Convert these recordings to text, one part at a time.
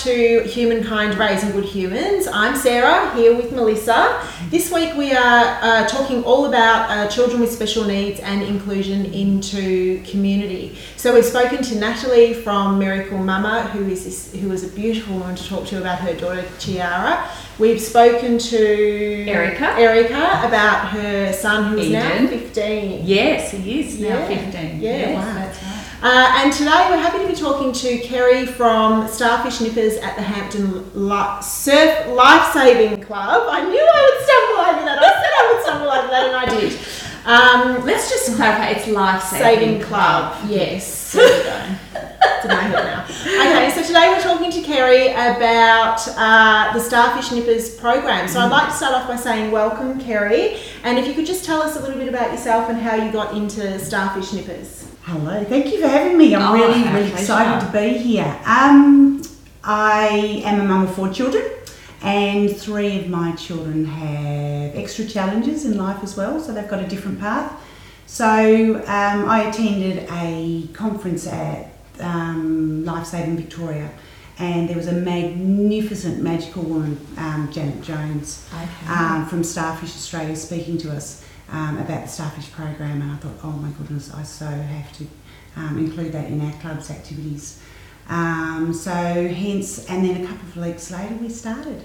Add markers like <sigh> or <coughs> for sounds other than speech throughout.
to Humankind Raising Good Humans. I'm Sarah, here with Melissa. This week we are uh, talking all about uh, children with special needs and inclusion into community. So we've spoken to Natalie from Miracle Mama, who is this, who is a beautiful woman to talk to about her daughter Tiara. We've spoken to Erica. Erica about her son who is now 15. Yes, he is now 15. Yeah. Yes, Wow. Uh, and today we're happy to be talking to Kerry from Starfish Nippers at the Hampton Li- Surf Life Saving Club. I knew I would stumble over that. I said I would stumble over that, and I did. Um, Let's just clarify, it's Life Saving Club, yes. There we go. It's in my head now. Okay, so today we're talking to Kerry about uh, the Starfish Nippers program. So I'd like to start off by saying welcome, Kerry, and if you could just tell us a little bit about yourself and how you got into Starfish Nippers. Hello, thank you for having me. I'm Oh, really, really excited to be here. Um, I am a mum of four children, and three of my children have extra challenges in life as well, so they've got a different path. So um, I attended a conference at um, Life Saving Victoria, and there was a magnificent, magical woman, um, Janet Jones Okay. um, from Starfish Australia speaking to us um, about the Starfish program, and I thought, oh my goodness, I so have to um, include that in our club's activities. Um, so hence, and then a couple of weeks later, we started.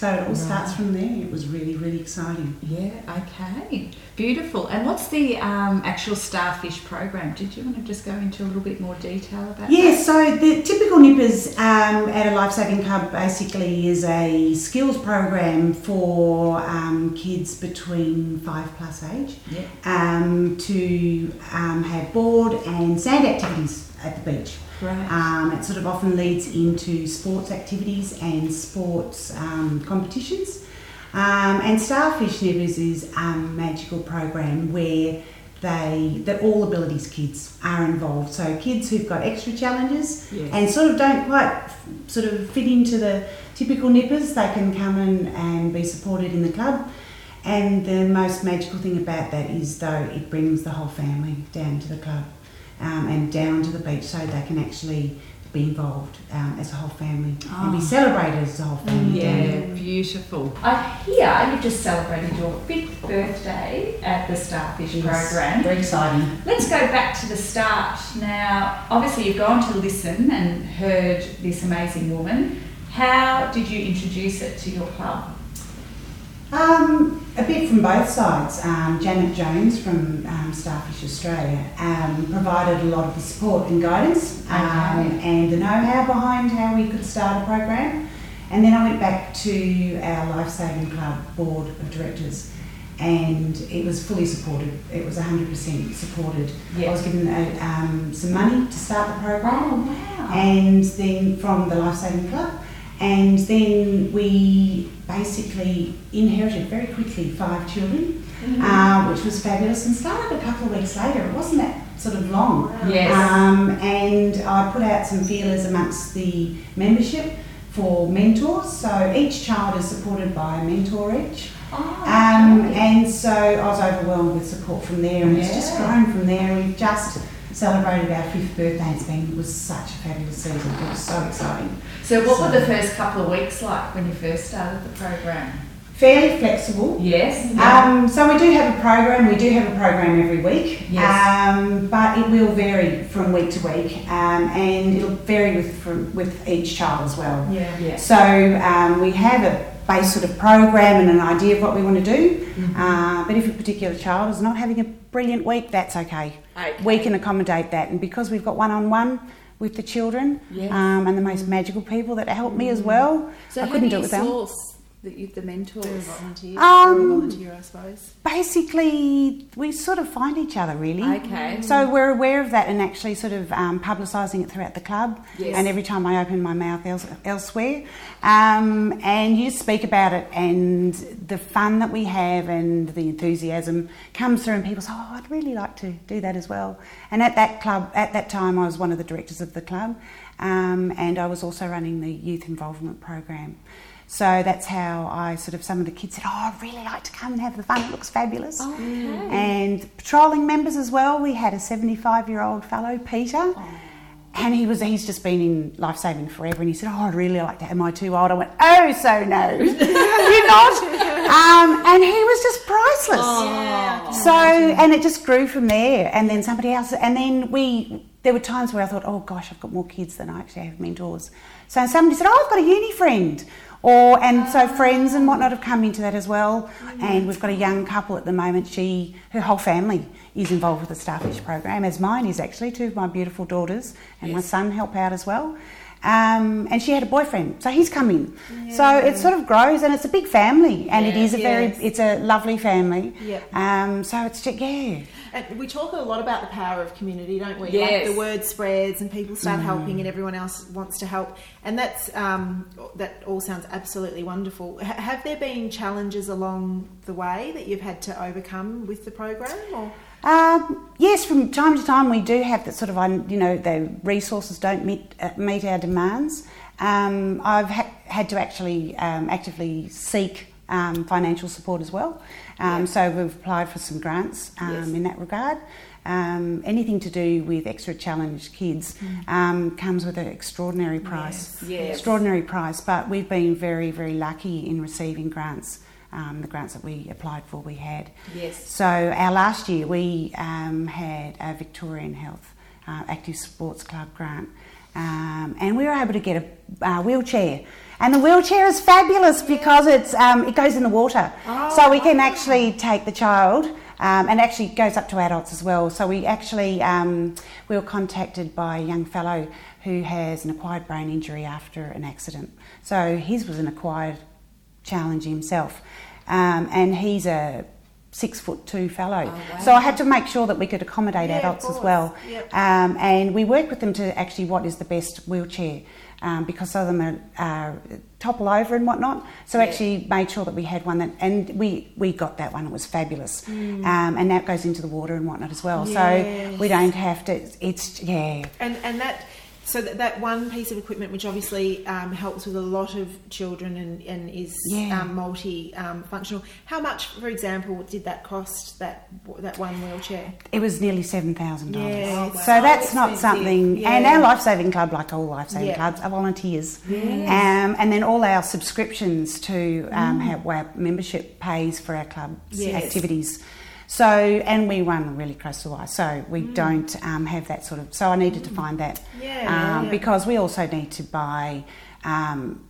So it all starts from there. It was really, really exciting. yeah, okay. Beautiful. And what's the um, actual Starfish program? Did you want to just go into a little bit more detail about Yeah, that? so the typical nippers um, at a life saving club basically is a skills program for um, kids between five plus age. Yeah. um, to um, have board and sand activities at the beach. Great. Um, it sort of often leads into sports activities and sports um, competitions. Um, and Starfish Nippers is a magical program where they that all abilities kids are involved. So kids who've got extra challenges Yes. and sort of don't quite f- sort of fit into the typical nippers, they can come in and be supported in the club. And the most magical thing about that is though it brings the whole family down to the club um, and down to the beach so they can actually be involved um, as a whole family and be Oh. celebrated as a whole family. down Yeah, there. beautiful. I hear you've just celebrated your fifth birthday at the Starfish Yes, program. Very exciting. Let's go back to the start. Now, obviously, you've gone to listen and heard this amazing woman. How did you introduce it to your club? Um, a bit from both sides. Um, Janet Jones from um, Starfish Australia um, provided a lot of the support and guidance um, Okay. and the know-how behind how we could start a program. And then I went back to our Life Saving Club board of directors and it was fully supported. It was 100% supported. I was given uh, um, some money to start the program Oh, wow. and then from the Life Saving Club. And then we basically inherited very quickly five children, uh, which was fabulous, and started a couple of weeks later. It wasn't that sort of long. Yes. Um, and I put out some feelers amongst the membership for mentors. So each child is supported by a mentor each. Oh, Um, okay. and so I was overwhelmed with support from there, and it's just grown from there. We've just celebrated our fifth birthday. It's been it was such a fabulous season. It was so exciting. so, what were the first couple of weeks like when you first started the program? Fairly flexible. Yes. Um, so we do have a program. We do have a program every week, Yes. um, but it will vary from week to week, um, and it'll vary with from, with each child as well. yeah. Yeah. So um, we have a sort of program and an idea of what we want to do. Mm-hmm. Uh, but if a particular child is not having a brilliant week, that's okay. Okay. We can accommodate that, and because we've got one-on-one with the children Yes. um, and the most magical people that help me as well, So, I couldn't do do it without. The, the mentors? volunteer. Um, volunteer, I suppose. Basically, we sort of find each other really. Okay. So we're aware of that and actually sort of um, publicising it throughout the club. Yes. And every time I open my mouth else, elsewhere, um, and you speak about it, and the fun that we have and the enthusiasm comes through, and people say, "Oh, I'd really like to do that as well." And at that club, at that time, I was one of the directors of the club, um, and I was also running the youth involvement program. So that's how I sort of, some of the kids said, Oh, I'd really like to come and have the fun, it looks fabulous. Okay. And patrolling members as well, we had a 75 year old fellow, Peter, and he was he's just been in life saving forever. And he said oh i'd really like to am i too old i went oh so no. <laughs> You're not? Um, and he was just priceless. Oh. so and it just grew from there. And then somebody else and then we there were times where i thought oh gosh i've got more kids than i actually have mentors. So somebody said oh i've got a uni friend or and so friends and whatnot have come into that as well. And we've got a young couple at the moment. She her whole family is involved with the starfish program as mine is actually two of my beautiful daughters and my son help out as well. Um, and she had a boyfriend so he's come in. So it sort of grows and it's a big family and it Yeah. is a very it's a lovely family. Yep. um, so it's just yeah And we talk a lot about the power of community, don't we? Yes. Like the word spreads and people start helping and everyone else wants to help. And that's um, that all sounds absolutely wonderful. H- have there been challenges along the way that you've had to overcome with the program? Or Um, yes, from time to time we do have that sort of, you know, the resources don't meet, uh, meet our demands. Um, I've ha- had to actually um, actively seek um, financial support as well. Um, So we've applied for some grants um, Yes. in that regard. Um, anything to do with extra challenged kids um, comes with an extraordinary price. Yes, yes. Extraordinary price, but we've been very, very lucky in receiving grants. Um, the grants that we applied for, we had. Yes. So our last year we um, had a Victorian Health uh, Active Sports Club grant, um, and we were able to get a uh, wheelchair. And the wheelchair is fabulous because it's um, it goes in the water, so we can actually take the child. Um, and actually goes up to adults as well. So we actually um, we were contacted by a young fellow who has an acquired brain injury after an accident. So his was an acquired challenge himself. Um, and he's a six foot two fellow. Oh, wow. So I had to make sure that we could accommodate Yeah, adults as well. Yep. Um, and we work with them to actually what is the best wheelchair. Um, because some of them are, uh, topple over and whatnot. So Yeah. actually made sure that we had one that, and we, we got that one. It was fabulous, Mm. um, and that goes into the water and whatnot as well. Yes. So we don't have to. It's yeah, and and that so that, that one piece of equipment, which obviously um, helps with a lot of children and, and is Yeah. um, multi um, functional. How much, for example, did that cost? That that one wheelchair? It was nearly seven thousand Yeah. dollars. Oh, wow. So that's not something. And our life saving club, like all life saving Yeah. clubs, are volunteers. Um, and then all our subscriptions to um, have our membership pays for our club's Yes. activities. So and we run really close to us, so we don't um, have that sort of. So I needed to find that Yeah, um, yeah. because we also need to buy. Um,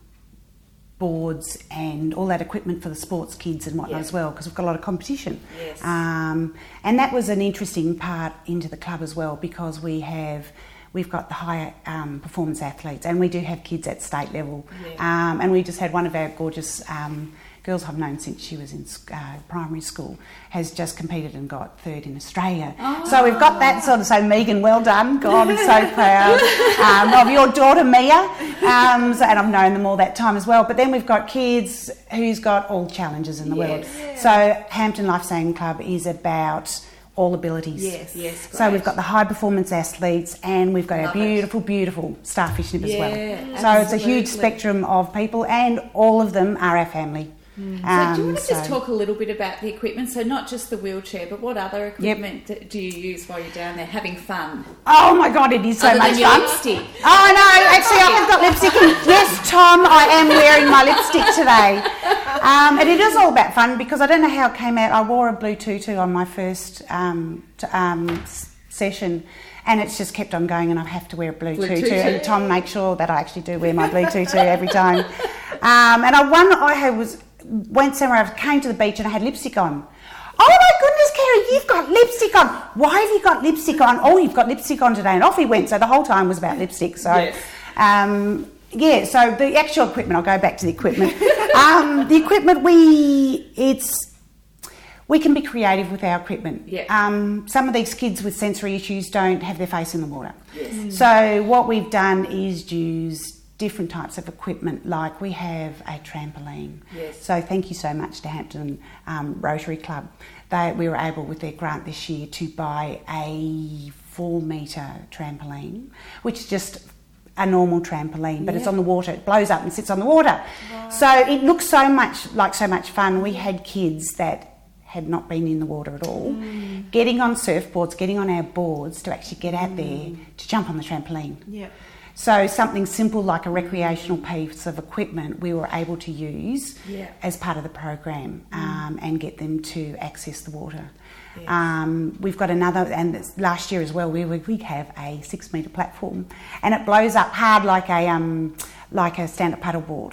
boards and all that equipment for the sports kids and whatnot Yeah. as well because we've got a lot of competition. Yes. Um, and that was an interesting part into the club as well because we have we've got the higher um, performance athletes and we do have kids at state level. Um, and we just had one of our gorgeous um, girls I've known since she was in uh, primary school has just competed and got third in Australia. So we've got that sort of. So Megan, well done. God, I'm so <laughs> proud um, of your daughter Mia. Um, so, and I've known them all that time as well. But then we've got kids who's got all challenges in the world. So Hampton Life Saving Club is about all abilities. Yes. Yes, So we've got the high performance athletes and we've got Love our it. beautiful, beautiful starfish nippers well. So it's a huge spectrum of people and all of them are our family. So do you Um, want to just talk a little bit about the equipment? So not just the wheelchair, but what other equipment d- do you use while you're down there having fun? Oh my god, it is so Other much fun. lipstick. Oh no, actually I have got lipstick. In. <laughs> Yes, Tom, I am wearing my lipstick today. Um, and it is all about fun because I don't know how it came out. I wore a blue tutu on my first um, t- um, session. And it's just kept on going, and I have to wear a blue, Blue tutu. tutu. And Tom makes sure that I actually do wear my blue tutu every time. Um, and I one I had was went somewhere. I came to the beach and I had lipstick on. Oh my goodness, Kerry, you've got lipstick on. Why have you got lipstick on? Oh, you've got lipstick on today. And off he went. So the whole time was about lipstick. So, Yes. um, yeah, so the actual equipment, I'll go back to the equipment. <laughs> um, the equipment, we, it's, we can be creative with our equipment. Yeah. Um, some of these kids with sensory issues don't have their face in the water. Yes. So what we've done is use different types of equipment, like we have a trampoline. Yes. So thank you so much to Hampton um, Rotary Club. They, we were able, with their grant this year, to buy a four metre trampoline, which is just a normal trampoline, but it's on the water. It blows up and sits on the water. So it looks so much like so much fun. We had kids that had not been in the water at all, getting on surfboards, getting on our boards to actually get out there to jump on the trampoline. Yeah. So something simple like a recreational piece of equipment we were able to use Yeah. as part of the program um, and get them to access the water. Um, we've got another, and last year as well, we, we have a six metre platform, and it blows up hard like a um, like a stand-up paddleboard.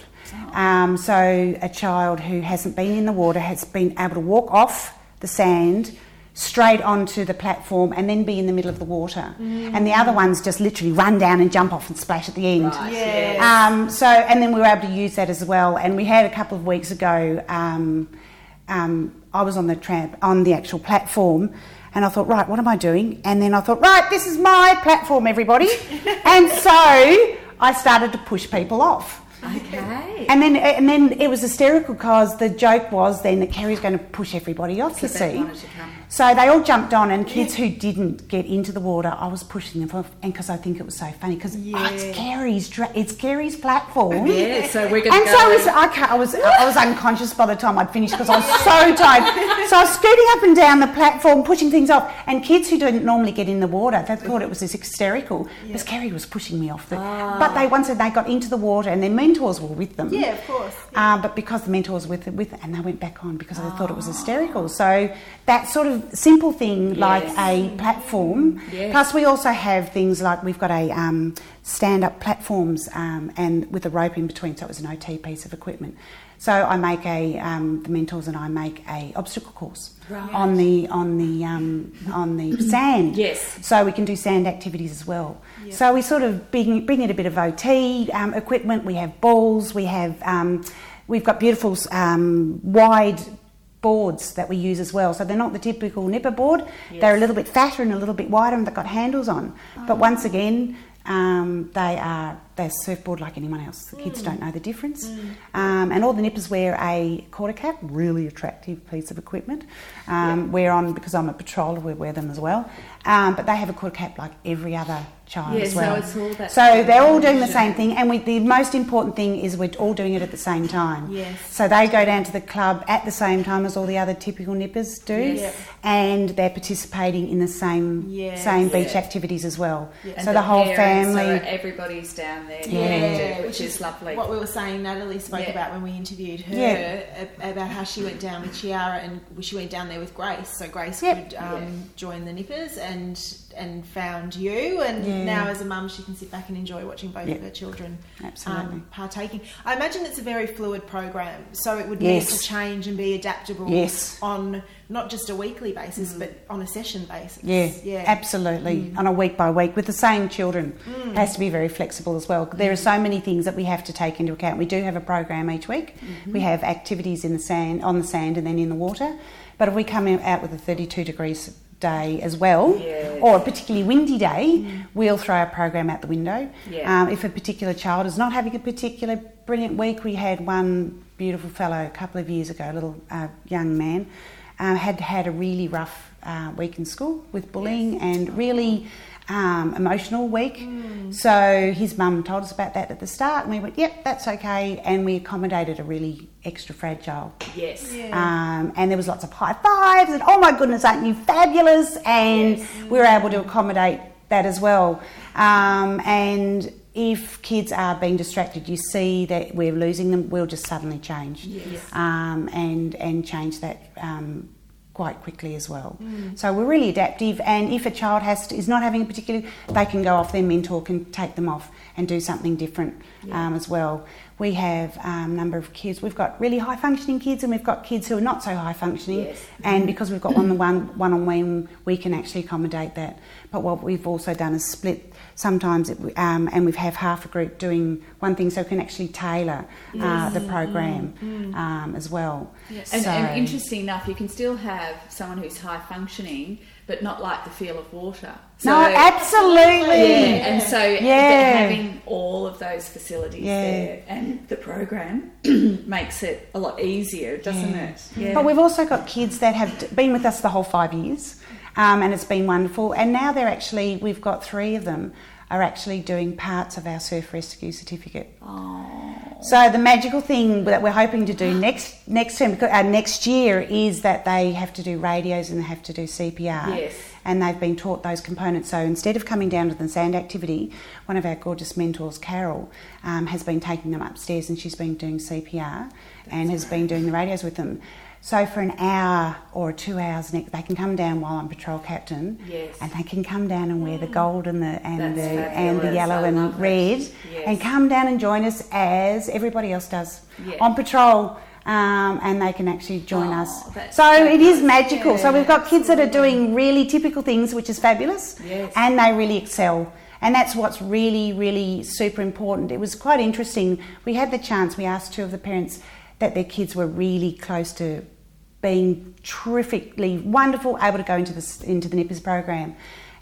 Um, so a child who hasn't been in the water has been able to walk off the sand straight onto the platform and then be in the middle of the water. And the other ones just literally run down and jump off and splash at the end. Right, yes. Um, so, and then we were able to use that as well. And we had a couple of weeks ago. Um, um, I was on the tramp on the actual platform, and I thought, right, what am I doing? And then I thought, right, this is my platform, everybody. <laughs> and so I started to push people off. Okay. And then, and then it was hysterical because the joke was then that Kerry's going to push everybody off the Because they sea. Wanted to come. So they all jumped on, and kids who didn't get into the water, I was pushing them off, and because I think it was so funny, because oh, Yeah. it's Kerry's, dra- it's Kerry's platform. Yeah, so we're going And to so go. was, I, I was I was unconscious by the time I'd finished because I was so <laughs> tired. So I was scooting up and down the platform, pushing things off. And kids who didn't normally get in the water, they thought it was this hysterical because Kerry was pushing me off. The, But they once they got into the water and their mentors were with them. Yeah, of course. Um, but because the mentors were with with it, and they went back on because they thought it was hysterical. So that sort of simple thing like a platform. Yes. Plus, we also have things like we've got a um, stand-up platforms um, and with a rope in between, so it was an OT piece of equipment. So I make a um, the mentors and I make a obstacle course Right. on the on the um, on the <clears throat> sand. Yes. So we can do sand activities as well. So we sort of bring, bring in a bit of OT um, equipment. We have balls. We have um, we've got beautiful um, wide boards that we use as well. So they're not the typical nipper board. They're a little bit fatter and a little bit wider, and they've got handles on. But once again, um, they are they're surfboard like anyone else. The kids don't know the difference. Um, and all the nippers wear a quarter cap, really attractive piece of equipment. Um, We're on because I'm a patroller. We wear them as well. Um, but they have a quarter cap like every other child Yeah, as so well. it's all that so they're all doing the same thing, and we, the most important thing is we're all doing it at the same time. Yes. So they go down to the club at the same time as all the other typical nippers do, Yes. and they're participating in the same Yes. same beach activities as well. And So the, whole family. are- everybody's down there, Yeah. connected, which is lovely. What we were saying, Natalie spoke Yeah. about when we interviewed her Yeah. about how she went down with Chiara and she went down there with Grace. So Grace Yep. could um, join the nippers and and found you. And Yeah. now as a mum, she can sit back and enjoy watching both Yeah. of her children Absolutely. um, partaking. I imagine it's a very fluid program, so it would Yes. need to change and be adaptable Yes. on not just a weekly basis, mm. but on a session basis. Yeah, yeah. absolutely. Mm. On a week by week with the same children, mm. it has to be very flexible as well. There are so many things that we have to take into account. We do have a program each week. Mm-hmm. We have activities in the sand, on the sand, and then in the water. But if we come out with a 32 degrees day as well, Yes. or a particularly windy day, we'll throw our program out the window. Yeah. Um, if a particular child is not having a particular brilliant week, we had one beautiful fellow a couple of years ago, a little uh, young man, uh, had had a really rough uh, week in school with bullying and really um, emotional week. So his mum told us about that at the start, and we went, "Yep, that's okay," and we accommodated a really extra fragile. Yes. um, and there was lots of high fives and oh my goodness aren't you fabulous? And we were able to accommodate that as well. Um, and if kids are being distracted you see that we're losing them we'll just suddenly change. Yes. um, and and change that um, quite quickly as well. So we're really adaptive and if a child has to, is not having a particular they can go off their mentor can take them off and do something different um, as well. We have um, a number of kids. We've got really high functioning kids and we've got kids who are not so high functioning. Yes. and because we've got one on one one on one we can actually accommodate that. But what we've also done is split sometimes it, um, and we have half a group doing one thing so we can actually tailor uh, the program um, as well And, So- and interesting enough, you can still have someone who's high functioning, but not like the feel of water. no absolutely Yeah, and so Yeah. having all of those facilities Yeah. there and the program <clears throat> makes it a lot easier, doesn't it? Yeah. But we've also got kids that have been with us the whole five years, um, and it's been wonderful. And now they're actually, we've got three of them are actually doing parts of our surf rescue certificate. Oh. So the magical thing that we're hoping to do <gasps> next next term, uh, next year, is that they have to do radios and they have to do CPR. Yes. And they've been taught those components. So instead of coming down to the sand activity, one of our gorgeous mentors, Carol, um, has been taking them upstairs and she's been doing CPR and has been doing the radios with them. So for an hour or two hours, next, they can come down while I'm patrol captain, Yes. and they can come down and wear the gold and the and That's the and the yellow I and red, Yes. and come down and join us as everybody else does Yeah. on patrol. Um, and they can actually join Oh, us. So it is fabulous. magical. so we've got kids that are doing really typical things, which is fabulous, Yes. and they really excel. And that's what's really, really super important. It was quite interesting. We had the chance, we asked two of the parents that their kids were really close to being terrifically wonderful, able to go into the, into the NIPPERS program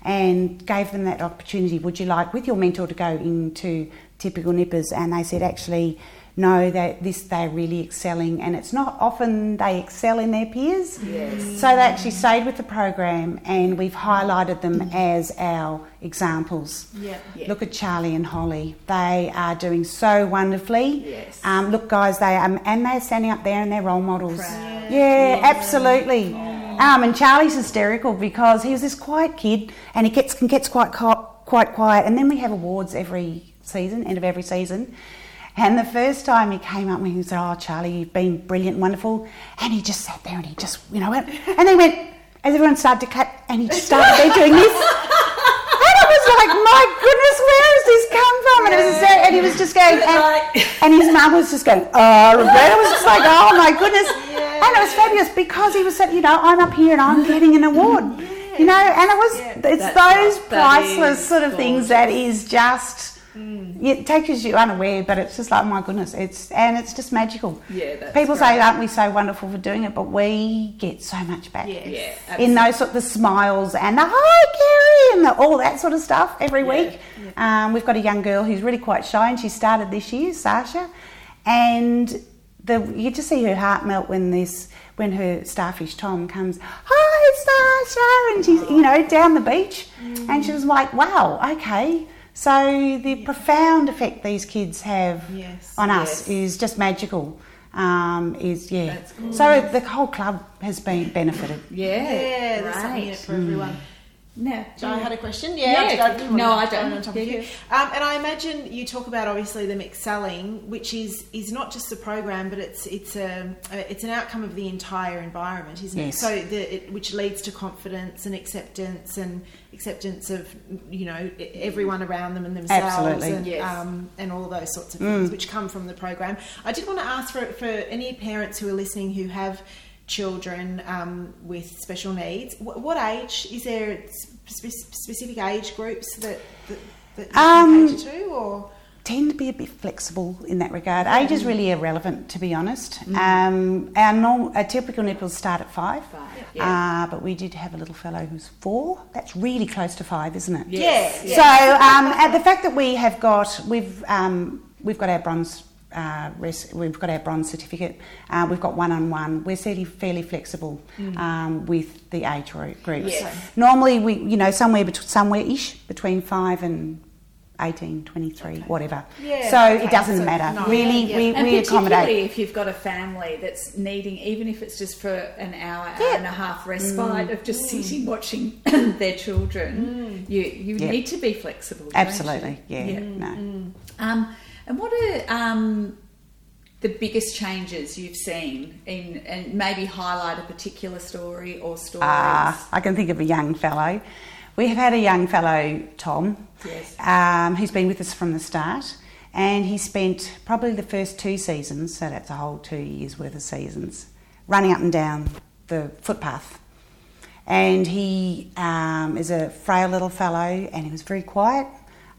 and gave them that opportunity. Would you like, with your mentor, to go into typical NIPPERS? And they said, actually, no, that this they're really excelling, and it's not often they excel in their peers. Yes. So they actually stayed with the program, and we've highlighted them as our examples. Yeah. Yeah. Look at Charlie and Holly; they are doing so wonderfully. Yes. Um, look, guys, they um, and they're standing up there and they're role models. Proud. Yeah, absolutely. Um, and Charlie's hysterical because he was this quiet kid, and he gets gets quite quite quiet. And then we have awards every season, end of every season. And the first time he came up, and he said, "Oh, Charlie, you've been brilliant, and wonderful," and he just sat there and he just, you know, went, and then went as everyone started to clap, and he just started there doing this. And I was like, my goodness, where has this come from? And, it was and he was just going, and, and his mum was just going, oh, Roberta was just like, oh my goodness. And it was fabulous because he was said, you know, I'm up here and I'm getting an award. You know, and it was, it's That's those. Priceless sort of things that is just, it takes you unaware, but it's just like, my goodness, it's, and it's just magical. Yeah, that's People say, aren't we so wonderful for doing it? But we get so much back Yes. Yeah. in those sort of the smiles and the hi Kerry and the, all that sort of stuff every Yeah, week. Um, we've got a young girl who's really quite shy and she started this year, Sasha, and the you just see her heart melt when this when her starfish Tom comes, hi Sasha, and she's you know down the beach, and she was like, wow, okay. So the profound effect these kids have Yes. on us Yes. is just magical. Um, is yeah. That's. So the whole club has been benefited. Yeah. Yeah, there's something in Great. it for everyone. So I had a question. Yeah, Yeah, I no, I don't. on top Yeah, of you. yeah. Um, and I imagine you talk about obviously them excelling, which is is not just the program, but it's it's a, a it's an outcome of the entire environment, isn't Yes. it? So the it, which leads to confidence and acceptance and acceptance of you know everyone around them and themselves Absolutely. and Yes. um, and all those sorts of Mm. things which come from the program. I did want to ask for for any parents who are listening who have children um, with special needs. What, what age is there spe- specific age groups that that, that you Um, cater to, or tend to be a bit flexible in that regard. Age is really irrelevant, to be honest. Um, our normal, our typical nippers start at five, Five, yeah. uh, but we did have a little fellow who's four. That's really close to five, isn't it? Yes, Yeah. So um, and the fact that we have got we've um, we've got our bronze. Uh, res- we've got our bronze certificate. Uh, we've got one on one. We're fairly, fairly flexible um, with the age gro- groups. Yes. Normally, we you know somewhere bet- somewhere ish between five and 18, 23, whatever. Yeah, so okay, it doesn't so matter. no, really, yeah, we. And we accommodate. if you've got a family that's needing, even if it's just for an hour, hour and a half respite of just sitting watching <coughs> their children, you you Yeah. need to be flexible. Absolutely, yeah. No. Um, and what are um, the biggest changes you've seen in, and maybe highlight a particular story or stories? Ah, I can think of a young fellow. We have had a young fellow, Tom, Yes. um, who's been with us from the start, and he spent probably the first two seasons, so that's a whole two years worth of seasons, running up and down the footpath. And he um, is a frail little fellow, and he was very quiet,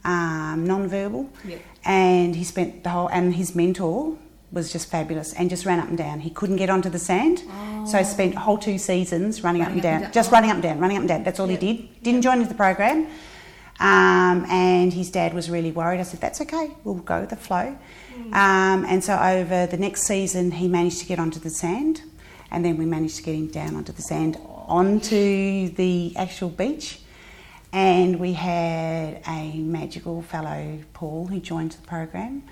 um, non-verbal, Yeah. and he spent the whole. And his mentor was just fabulous, and just ran up and down. He couldn't get onto the sand, so spent whole two seasons running, up and Running up down, and down. just Oh. running up and down, running up and down. That's all Yeah. he did. Didn't join into the program. Um, and his dad was really worried. I said, "That's okay. We'll go with the flow." Um, and so over the next season, he managed to get onto the sand, and then we managed to get him down onto the sand, onto the actual beach. And we had a magical fellow, Paul, who joined the program.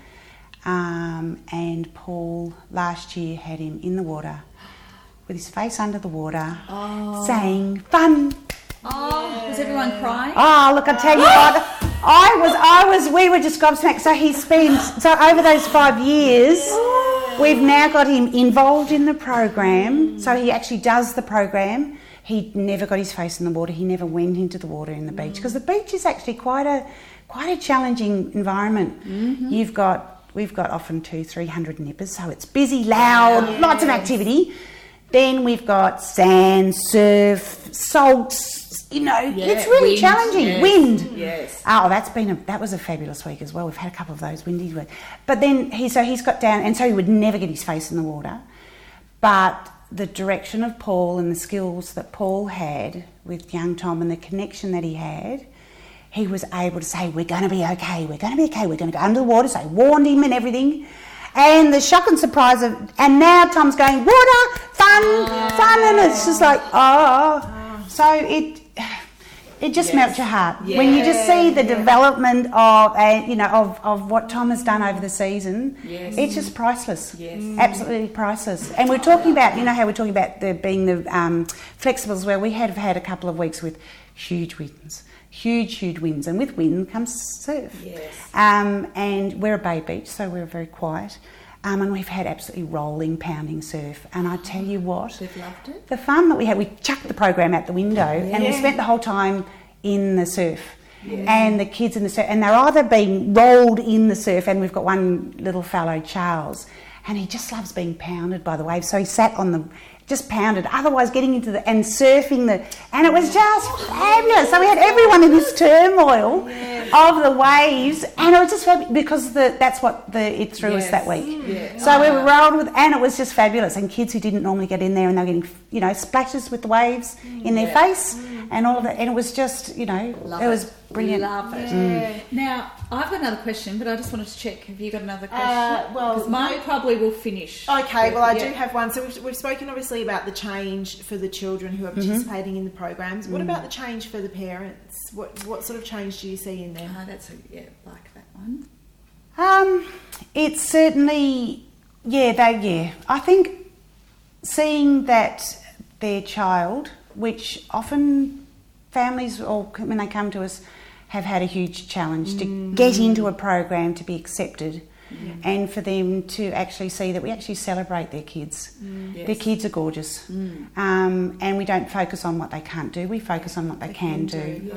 Um, and Paul last year had him in the water with his face under the water, saying fun. Oh, was everyone crying? Oh, look, I tell you what, <gasps> I was, I was, we were just gobsmacked. So he spent, so over those five years, we've now got him involved in the program. So he actually does the program. He never got his face in the water. He never went into the water in the beach because the beach is actually quite a, quite a challenging environment. Mm-hmm. You've got, we've got often two, three hundred nippers, so it's busy, loud, lots of activity. Then we've got sand, surf, salts. You know, it's really wind, challenging. yes, Wind. yes. Oh, that's been a that was a fabulous week as well. We've had a couple of those windy weeks. But then he so he's got down, and so he would never get his face in the water. But the direction of Paul and the skills that Paul had with young Tom and the connection that he had, he was able to say, "We're going to be okay. We're going to be okay. We're going to go under the water." So I warned him and everything. And the shock and surprise of, and now Tom's going water, fun, fun, and it's just like, oh, so it, it just melts your heart when you just see the development of, uh, you know, of, of what Tom has done over the season. Yes. It's just priceless. Yes. absolutely priceless. And we're talking about, you know, how we're talking about the being the um, flexibles, where we have had a couple of weeks with huge winds, huge, huge winds, and with wind comes surf. Yes. Um, and we're a bay beach, so we're very quiet. Um, and we've had absolutely rolling, pounding surf. And I tell you what, They've loved it. the fun that we had, we chucked the program out the window and we spent the whole time in the surf. And the kids in the surf, and they're either being rolled in the surf, and we've got one little fellow, Charles, and he just loves being pounded by the waves. So he sat on the, just pounded, otherwise getting into the, and surfing the, and it was just fabulous. So we had everyone in this turmoil of the waves, and it was just fabulous because the, that's what the, it threw us that week. Yeah. So we were rolled with, and it was just fabulous. And kids who didn't normally get in there, and they were getting, you know, splashes with the waves in their face, mm. And all of that. And it was just, you know, Love it was brilliant. Love it. Yeah. Now, I've got another question, but I just wanted to check. Have you got another question? Uh, well, 'Cause mine no- probably will finish. Okay, well, I Yeah. do have one. So we've, we've spoken obviously about the change for the children who are participating in the programs. What about the change for the parents? What what sort of change do you see in them? Oh, that's a, yeah, like that one. Um, it's certainly, yeah, they, yeah. I think seeing that their child, which often families or when they come to us have had a huge challenge to get into a program to be accepted. And for them to actually see that we actually celebrate their kids. Their Yes. kids are gorgeous. Um, and we don't focus on what they can't do, we focus on what they, can, do.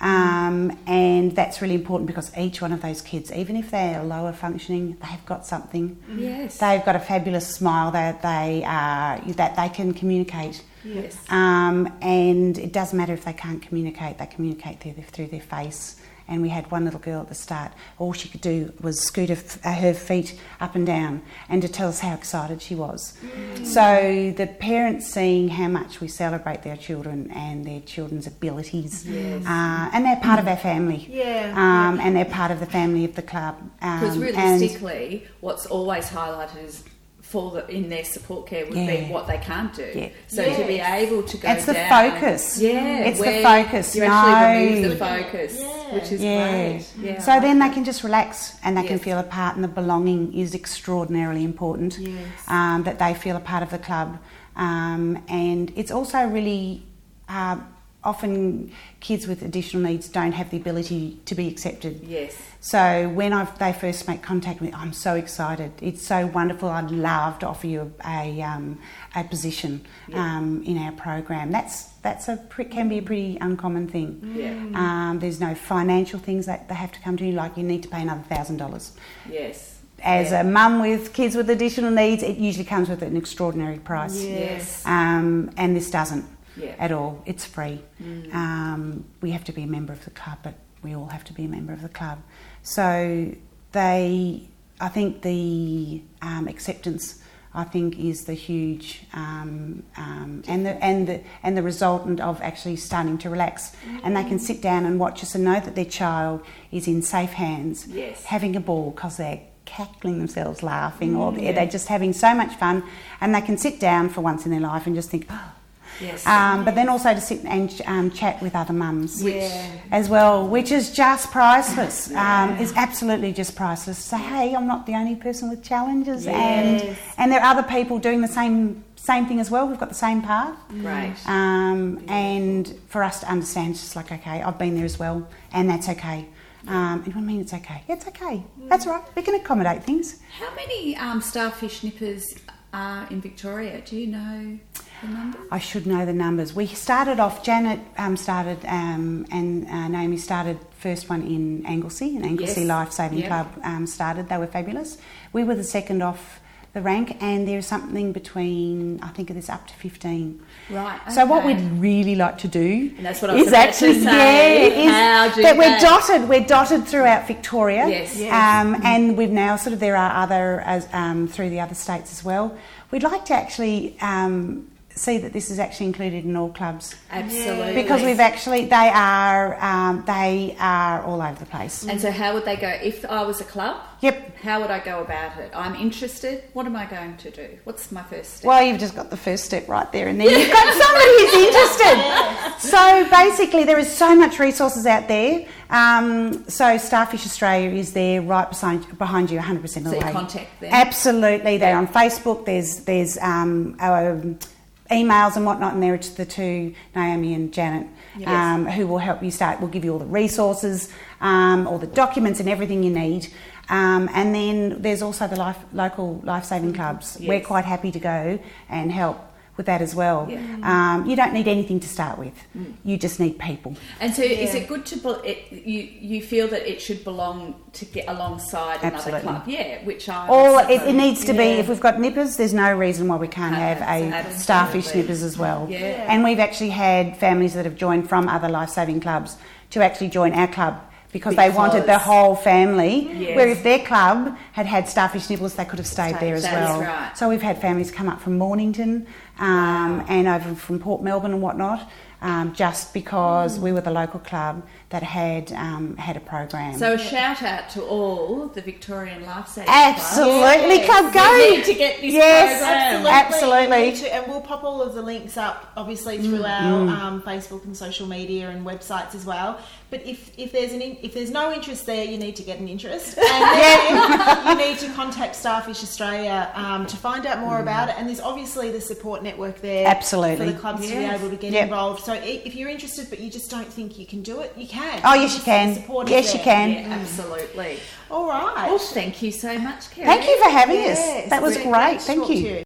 Um, and that's really important because each one of those kids, even if they're lower functioning, they've got something. Yes. They've got a fabulous smile that they are that they can communicate. Yes. Um, and it doesn't matter if they can't communicate; they communicate through their, through their face. And we had one little girl at the start. All she could do was scoot her, her feet up and down, and to tell us how excited she was. So the parents seeing how much we celebrate their children and their children's abilities, Yes. uh, and they're part of our family. Yeah, Um, and they're part of the family of the club. Um, Because and- realistically, what's always highlighted is for the, in their support care would Yeah. be what they can't do. Yeah. So to be able to go It's the down, focus. Yeah, It's the focus. You actually No. remove the focus, Yeah. which is Yeah. great. Yeah. So then they can just relax and they can feel a part, and the belonging is extraordinarily important. Yes. Um, that they feel a part of the club, um, and it's also really. Uh, Often, kids with additional needs don't have the ability to be accepted. Yes. So when I've, they first make contact with me, I'm so excited. It's so wonderful. I'd love to offer you a, a, um, a position Yeah. um, in our program. That's that's a can be a pretty uncommon thing. Yeah. Um, there's no financial things that they have to come to you, like you need to pay another thousand dollars. Yes. As Yeah. a mum with kids with additional needs, it usually comes with an extraordinary price. Yes. Um, and this doesn't Yeah. at all. It's free. Mm. Um, we have to be a member of the club, but we all have to be a member of the club. So they, I think the um, acceptance, I think, is the huge um, um, and the and the and the resultant of actually starting to relax, and they can sit down and watch us and know that their child is in safe hands, Yes. having a ball because they're cackling themselves, laughing, or they're, yeah. they're just having so much fun, and they can sit down for once in their life and just think. Oh, Yes. Um, but then also to sit and um, chat with other mums Yeah. as well, which is just priceless. Um, is absolutely just priceless. Say, hey, I'm not the only person with challenges, and Yes. and there are other people doing the same same thing as well. We've got the same path. Great. Um, and for us to understand, it's just like, okay, I've been there as well, and that's okay. Um, and what I mean, it's okay. It's okay. That's right. We can accommodate things. How many um, starfish nippers are in Victoria? Do you know? I should know the numbers. We started off, Janet um, started, um, and uh, Naomi started first one in Anglesea, and Anglesea Yes. Life Saving Yep. Club um, started. They were fabulous. We were the second off the rank, and there's something between, I think there's up to 15. Right. So what we'd really like to do And that's what I was is actually say. yeah, is that we're dotted we're dotted throughout Victoria. Yes. Yes. Um, and we've now sort of there are other as um, through the other states as well. We'd like to actually um, see that this is actually included in all clubs Absolutely. because we've actually they are um, they are all over the place. And so, how would they go? If I was a club, Yep. how would I go about it? I'm interested. What am I going to do? What's my first step? Well, you've just got the first step right there, and then you've got <laughs> somebody who's interested. So basically, there is so much resources out there. Um, so Starfish Australia is there, right beside behind you, 100% of the So you way. contact them. Absolutely, they're on Facebook. There's there's um, our emails and whatnot, and there are the two Naomi and Janet. Yes. Um, who will help you start, We'll give you all the resources, um, all the documents and everything you need. Um, and then there's also the life, local life saving clubs. We're quite happy to go and help with that as well. Yeah. Um, you don't need anything to start with, you just need people. And so, is it good to be- it, you you feel that it should belong to get alongside Absolutely. another club? Yeah, which I All it, it needs to be, if we've got nippers, there's no reason why we can't have a Absolutely. starfish nippers as well. Yeah. And we've actually had families that have joined from other life saving clubs to actually join our club because, they wanted the whole family. Yes. Where if their club had had starfish nippers, they could have stayed there as well. right. So we've had families come up from Mornington um, and over from Port Melbourne and whatnot. Um, just because we were the local club that had um, had a program. So a shout out to all the Victorian Lifesaving Absolutely, Yes. club go. We need to get this Yes, program. Absolutely. To- and we'll pop all of the links up, obviously, through our um, Facebook and social media and websites as well. But if, if there's an in, if there's no interest there, you need to get an interest, <laughs> and then you need to contact Starfish Australia um, to find out more about it. And there's obviously the support network there, Absolutely. for the clubs to be able to get Yep. involved. So if you're interested, but you just don't think you can do it, you can. Oh, yes, you can. support is Yes, you can. Yeah, absolutely. All right. Well, thank you so much, Kerry. Thank you for having Yes, us. That was it's great. Thank talk you.